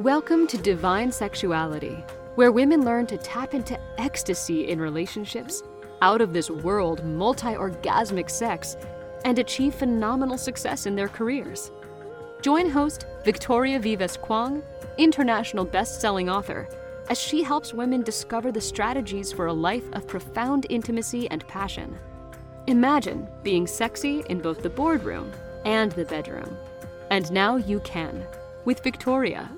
Welcome to Divine Sexuality, where women learn to tap into ecstasy in relationships, out of this world multi orgasmic sex, and achieve phenomenal success in their careers. Join host Victoria Vives Kwong, international best selling author, as she helps women discover the strategies for a life of profound intimacy and passion. Imagine being sexy in both the boardroom and the bedroom. And now you can, with Victoria.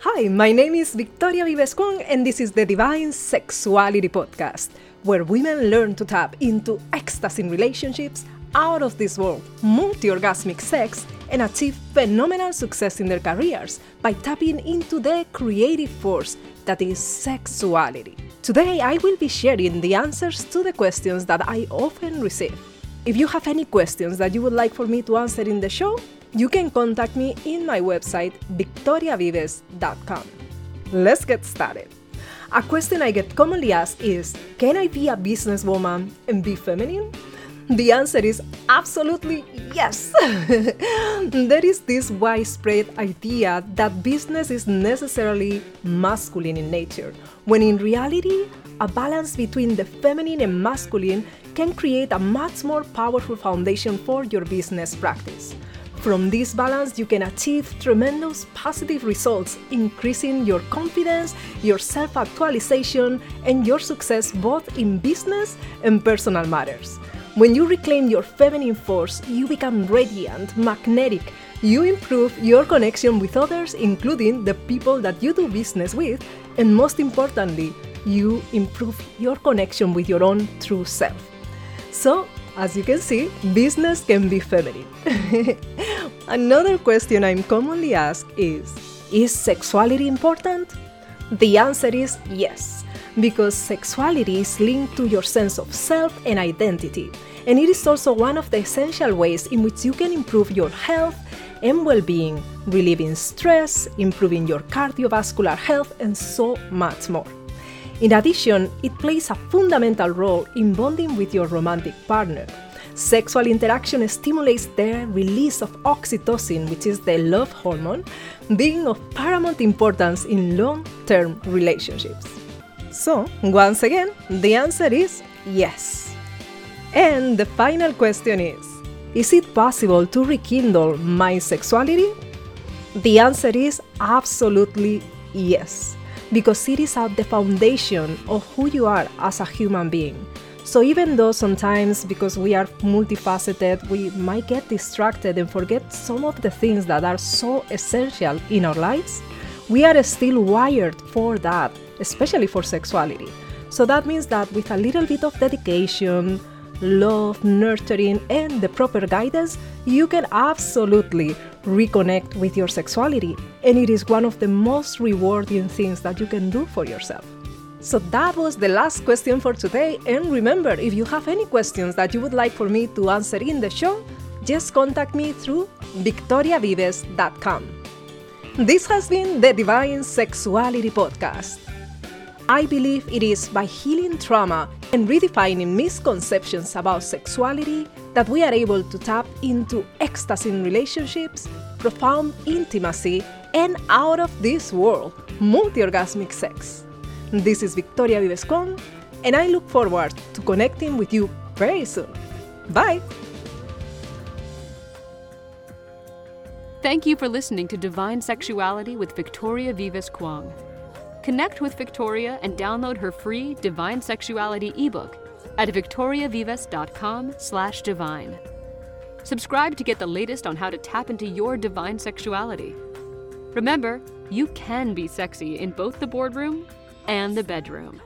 Hi, my name is Victoria Vives and this is the Divine Sexuality Podcast, where women learn to tap into ecstasy in relationships, out of this world, multi orgasmic sex, and achieve phenomenal success in their careers by tapping into the creative force that is sexuality. Today, I will be sharing the answers to the questions that I often receive. If you have any questions that you would like for me to answer in the show, you can contact me in my website victoriavives.com. Let's get started. A question I get commonly asked is Can I be a businesswoman and be feminine? The answer is absolutely yes. there is this widespread idea that business is necessarily masculine in nature, when in reality, a balance between the feminine and masculine can create a much more powerful foundation for your business practice. From this balance, you can achieve tremendous positive results, increasing your confidence, your self actualization, and your success both in business and personal matters. When you reclaim your feminine force, you become radiant, magnetic. You improve your connection with others, including the people that you do business with, and most importantly, you improve your connection with your own true self. So, as you can see, business can be feminine. Another question I'm commonly asked is Is sexuality important? The answer is yes, because sexuality is linked to your sense of self and identity and it is also one of the essential ways in which you can improve your health and well being, relieving stress, improving your cardiovascular health, and so much more. In addition, it plays a fundamental role in bonding with your romantic partner. Sexual interaction stimulates the release of oxytocin, which is the love hormone, being of paramount importance in long term relationships. So, once again, the answer is yes. And the final question is Is it possible to rekindle my sexuality? The answer is absolutely yes, because it is at the foundation of who you are as a human being. So, even though sometimes, because we are multifaceted, we might get distracted and forget some of the things that are so essential in our lives, we are still wired for that, especially for sexuality. So, that means that with a little bit of dedication, love, nurturing, and the proper guidance, you can absolutely reconnect with your sexuality. And it is one of the most rewarding things that you can do for yourself. So that was the last question for today. And remember, if you have any questions that you would like for me to answer in the show, just contact me through victoriavives.com. This has been the Divine Sexuality Podcast. I believe it is by healing trauma and redefining misconceptions about sexuality that we are able to tap into ecstasy in relationships, profound intimacy, and out of this world, multi orgasmic sex. This is Victoria Vives Kwong, and I look forward to connecting with you very soon. Bye! Thank you for listening to Divine Sexuality with Victoria Vives Kwong. Connect with Victoria and download her free Divine Sexuality ebook at victoriavives.com/divine. Subscribe to get the latest on how to tap into your divine sexuality. Remember, you can be sexy in both the boardroom and the bedroom.